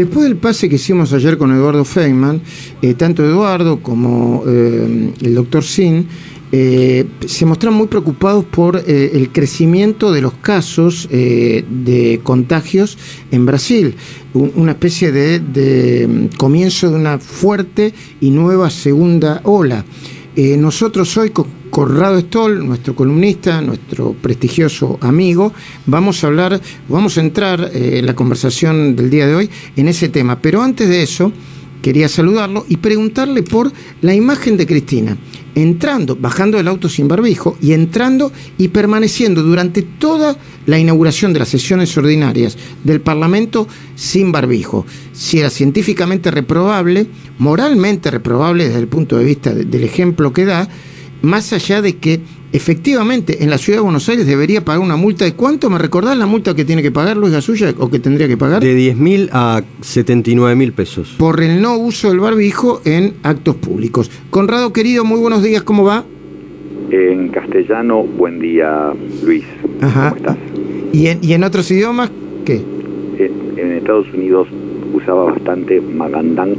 Después del pase que hicimos ayer con Eduardo Feynman, eh, tanto Eduardo como eh, el doctor Sin eh, se mostraron muy preocupados por el crecimiento de los casos de contagios en Brasil, una especie de, mm, comienzo de una fuerte y nueva segunda ola. nosotros hoy Corrado Stoll, nuestro columnista, nuestro prestigioso amigo, vamos a hablar, vamos a entrar eh, en la conversación del día de hoy en ese tema. Pero antes de eso, quería saludarlo y preguntarle por la imagen de Cristina, entrando, bajando del auto sin barbijo y entrando y permaneciendo durante toda la inauguración de las sesiones ordinarias del Parlamento sin barbijo. Si era científicamente reprobable, moralmente reprobable desde el punto de vista del ejemplo que da, más allá de que efectivamente en la ciudad de Buenos Aires debería pagar una multa de cuánto, ¿me recordás la multa que tiene que pagar Luis Gasulla o que tendría que pagar? De 10 mil a 79 mil pesos. Por el no uso del barbijo en actos públicos. Conrado querido, muy buenos días, ¿cómo va? En castellano, buen día Luis. ¿Cómo estás? ¿Y en, ¿Y en otros idiomas qué? En, Estados Unidos usaba bastante magandán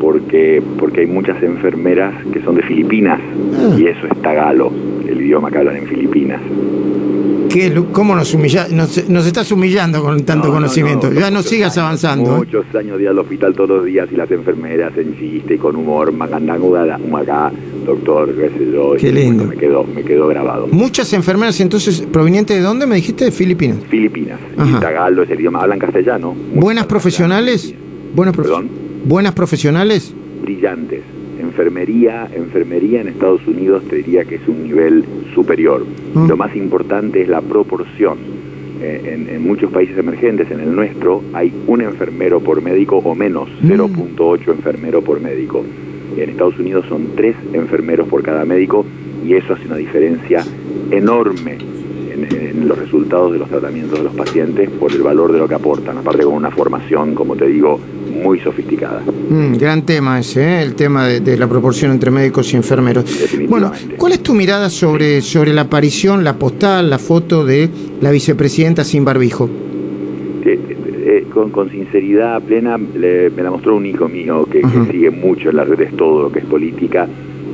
porque, porque hay muchas enfermeras que son de Filipinas ah. y eso es tagalo, el idioma que hablan en Filipinas. ¿Qué, ¿Cómo nos humilla, nos, estás humillando con tanto conocimiento? ya no sigas avanzando. ¿eh? Muchos años de ir al hospital todos los días y las enfermeras en chiste y con humor, acá, doctor, qué sé yo. Qué lindo. me, quedó, me quedó grabado. Muchas enfermeras entonces provenientes de dónde me dijiste? De Filipinas. Filipinas. Y tagalo es el idioma, hablan castellano. ¿Buenas profesionales? Buenas profesionales. ¿Buenas profesionales? Brillantes. Enfermería, enfermería en Estados Unidos te diría que es un nivel superior. Ah. Lo más importante es la proporción. Eh, en, muchos países emergentes, en el nuestro, hay un enfermero por médico o menos, 0.8 mm. enfermero por médico. En Estados Unidos son tres enfermeros por cada médico y eso hace una diferencia enorme en, los resultados de los tratamientos de los pacientes por el valor de lo que aportan, aparte con una formación, como te digo, muy sofisticada. Mm, gran tema ese, ¿eh? el tema de, la proporción entre médicos y enfermeros. Bueno, ¿cuál es tu mirada sobre, sobre la aparición, la postal, la foto de la vicepresidenta sin barbijo? Eh, eh, con, con, sinceridad plena, me la mostró un hijo mío que, que sigue mucho en las redes todo lo que es política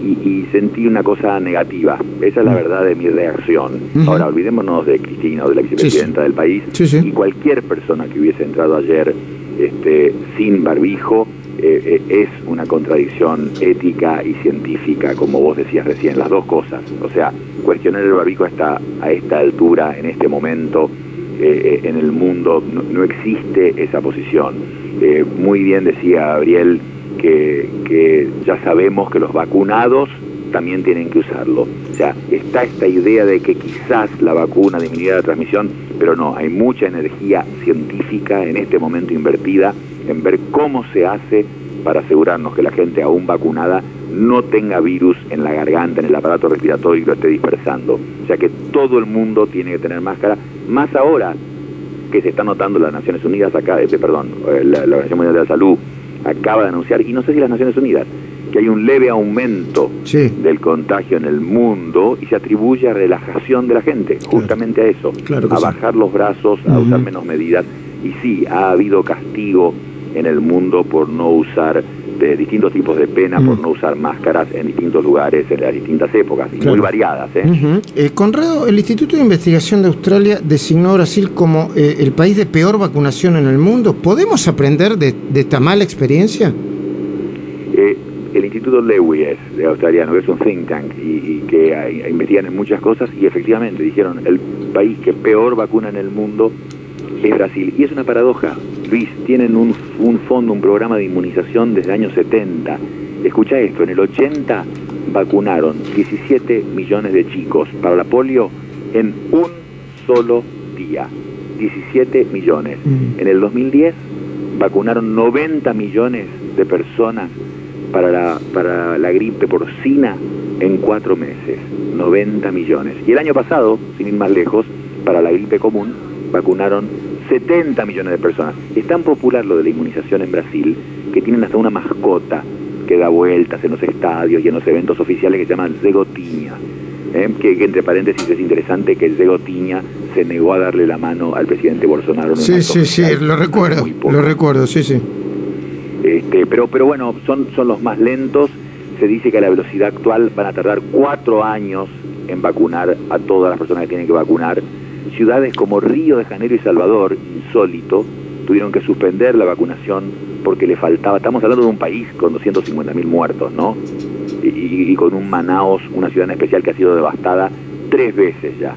y, sentí una cosa negativa. Esa es la mm. verdad de mi reacción. Ahora, olvidémonos de Cristina o de la vicepresidenta del país y cualquier persona que hubiese entrado ayer este, sin barbijo eh, eh, es una contradicción ética y científica, como vos decías recién, las dos cosas. O sea, cuestionar el barbijo hasta a esta altura, en este momento, eh, en el mundo, no, existe esa posición. muy bien decía Gabriel que, ya sabemos que los vacunados también tienen que usarlo. O sea, está esta idea de que quizás la vacuna disminuirá la transmisión, pero no, hay mucha energía científica en este momento invertida en ver cómo se hace para asegurarnos que la gente aún vacunada no tenga virus en la garganta, en el aparato respiratorio y lo esté dispersando. O sea que todo el mundo tiene que tener máscara, más ahora que se está notando las Naciones Unidas acá, eh, perdón, eh, la Organización Mundial de la Salud, acaba de anunciar, y no sé si las Naciones Unidas, que hay un leve aumento del contagio en el mundo y se atribuye a relajación de la gente, justamente a eso, a bajar los brazos, a usar menos medidas. Y sí, ha habido castigo en el mundo por no usar de distintos tipos de pena por no usar máscaras en distintos lugares, en las distintas épocas, y muy variadas. ¿eh? ¿eh? Conrado, el Instituto de Investigación de Australia designó a Brasil como eh, el país de peor vacunación en el mundo. ¿Podemos aprender de, esta mala experiencia? Eh, el Instituto Lewis es de australiano, que es un think tank y, que investigan en muchas cosas y efectivamente dijeron el país que peor vacuna en el mundo es Brasil. Y es una paradoja. Luis, tienen un, un fondo, un programa de inmunización desde el año 70. Escucha esto, en el 80 vacunaron 17 millones de chicos para la polio en un solo día. 17 millones. Mm. En el 2010 vacunaron 90 millones de personas para la, para la gripe porcina en cuatro meses. 90 millones. Y el año pasado, sin ir más lejos, para la gripe común vacunaron 70 millones de personas. Es tan popular lo de la inmunización en Brasil que tienen hasta una mascota que da vueltas en los estadios y en los eventos oficiales que se llaman Zegotiña. ¿eh? Que, entre paréntesis es interesante que Zegotiña se negó a darle la mano al presidente Bolsonaro. en Sí, sí, sí, lo recuerdo, lo recuerdo, sí, sí. Este, pero, pero bueno, son, son los más lentos. Se dice que a la velocidad actual van a tardar cuatro años en vacunar a todas las personas que tienen que vacunar. Ciudades como Río de Janeiro y Salvador, insólito, tuvieron que suspender la vacunación porque le faltaba. Estamos hablando de un país con 250 mil muertos, ¿no? Y, y- y con un Manaos, una ciudad en especial que ha sido devastada tres veces ya.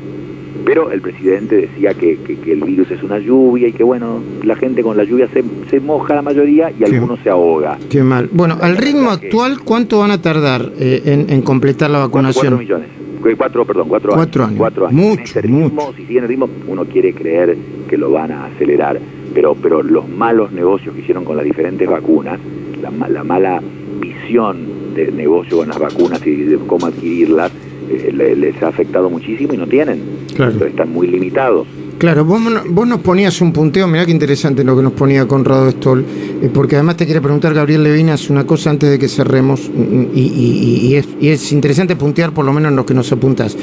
Pero el presidente decía que, que- que el virus es una lluvia y que, bueno, la gente con la lluvia se, se moja la mayoría y algunos se ahoga. Qué mal. Bueno, al ritmo actual, ¿cuánto van a tardar eh, en, en completar la vacunación? millones. Eh, Cuatro, perdón, cuatro, Cuatro años. Cuatro años. Mucho, ritmo, mucho. si siguen el ritmo, uno quiere creer que lo van a acelerar. Pero, pero los malos negocios que hicieron con las diferentes vacunas, la, la mala visión de negocio con las vacunas y de cómo adquirirlas, eh, le- les ha afectado muchísimo y no tienen. Claro. Entonces, están muy limitados. Claro, vos, vos nos ponías un punteo, mirá qué interesante lo que nos ponía Conrado Stoll, eh, porque además te quiere preguntar, Gabriel Levinas, una cosa antes de que cerremos, mm, y, y- y es, y es interesante puntear por lo menos en lo que nos apuntás.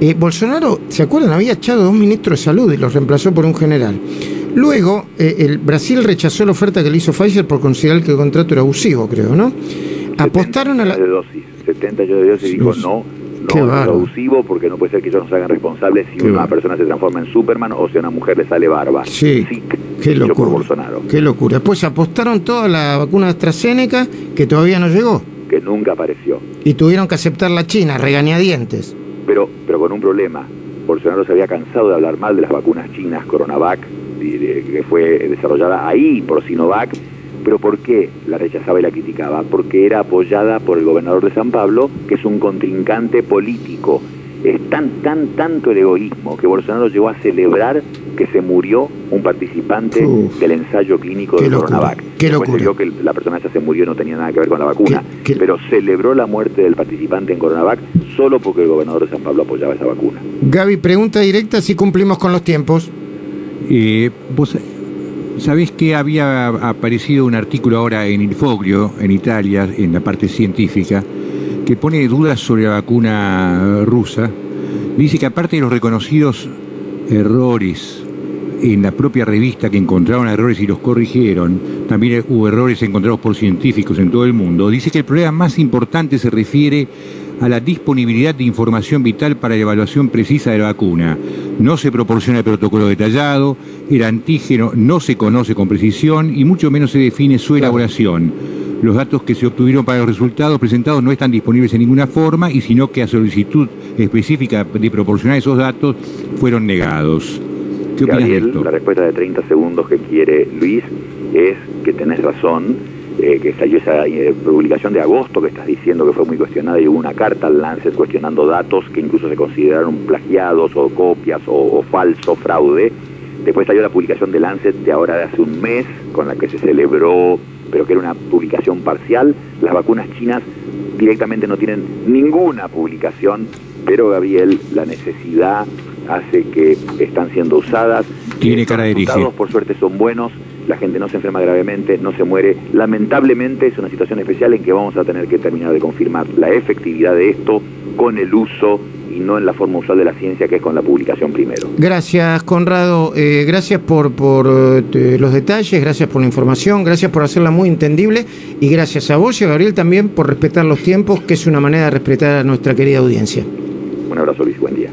Eh, Bolsonaro, ¿se acuerdan? Había echado dos ministros de salud y los reemplazó por un general. Luego, eh, el Brasil rechazó la oferta que le hizo Pfizer por considerar que el contrato era abusivo, creo, ¿no? Apostaron a la... 70 de dosis, 70 millones de dosis y dijo no, no es abusivo porque no puede ser que ellos nos hagan responsables si Qué una persona se transforma en Superman o si a una mujer le sale barba. Sí, qué dicho por locura. Bolsonaro, Qué locura. Después apostaron toda la vacuna de AstraZeneca, que todavía no llegó. que nunca apareció. Y tuvieron que aceptar la China, regañadientes. Pero, pero con un problema. Bolsonaro se había cansado de hablar mal de las vacunas chinas Coronavac, que fue desarrollada ahí por Sinovac. ¿Pero por qué la rechazaba y la criticaba? Porque era apoyada por el gobernador de San Pablo, que es un contrincante político. Es tan, tan, tanto el egoísmo que Bolsonaro llegó a celebrar que se murió un participante Uf. del ensayo clínico de Coronavac. qué Después se vio que la persona esa se murió y no tenía nada que ver con la vacuna. Qué- qué- Pero celebró la muerte del participante en Coronavac solo porque el gobernador de San Pablo apoyaba esa vacuna. Gaby, pregunta directa si cumplimos con los tiempos. Eh, vos sabés que había aparecido un artículo ahora en Infoglio, en Italia, en la parte científica, que pone dudas sobre la vacuna rusa. Dice que aparte de los reconocidos errores en la propia revista que encontraron errores y los corrigieron, también hubo errores encontrados por científicos en todo el mundo, dice que el problema más importante se refiere a la disponibilidad de información vital para la evaluación precisa de la vacuna. No se proporciona el protocolo detallado, el antígeno no se conoce con precisión y mucho menos se define su elaboración. Los datos que se obtuvieron para los resultados presentados no están disponibles en ninguna forma y sino que a solicitud específica de proporcionar esos datos fueron negados. ¿Qué opinas de Gabriel, esto? la respuesta de 30 segundos que quiere Luis es que tenés razón, eh, que salió esa eh, publicación de agosto que estás diciendo que fue muy cuestionada y hubo una carta al Lancet cuestionando datos que incluso se consideraron plagiados o copias o, o falso fraude. Después salió la publicación de Lancet de ahora de hace un mes, con la que se celebró, pero que era una publicación parcial. Las vacunas chinas directamente no tienen ninguna publicación, pero Gabriel, la necesidad hace que están siendo usadas. Tiene cara de resultados, erice. por suerte son buenos, la gente no se enferma gravemente, no se muere. Lamentablemente es una situación especial en que vamos a tener que terminar de confirmar la efectividad de esto con el uso y no en la forma usual de la ciencia que es con la publicación primero. Gracias, Conrado. Eh, gracias por, por eh, los detalles, gracias por la información, gracias por hacerla muy entendible y gracias a vos y a Gabriel también por respetar los tiempos, que es una manera de respetar a nuestra querida audiencia. Un abrazo Luis, buen día.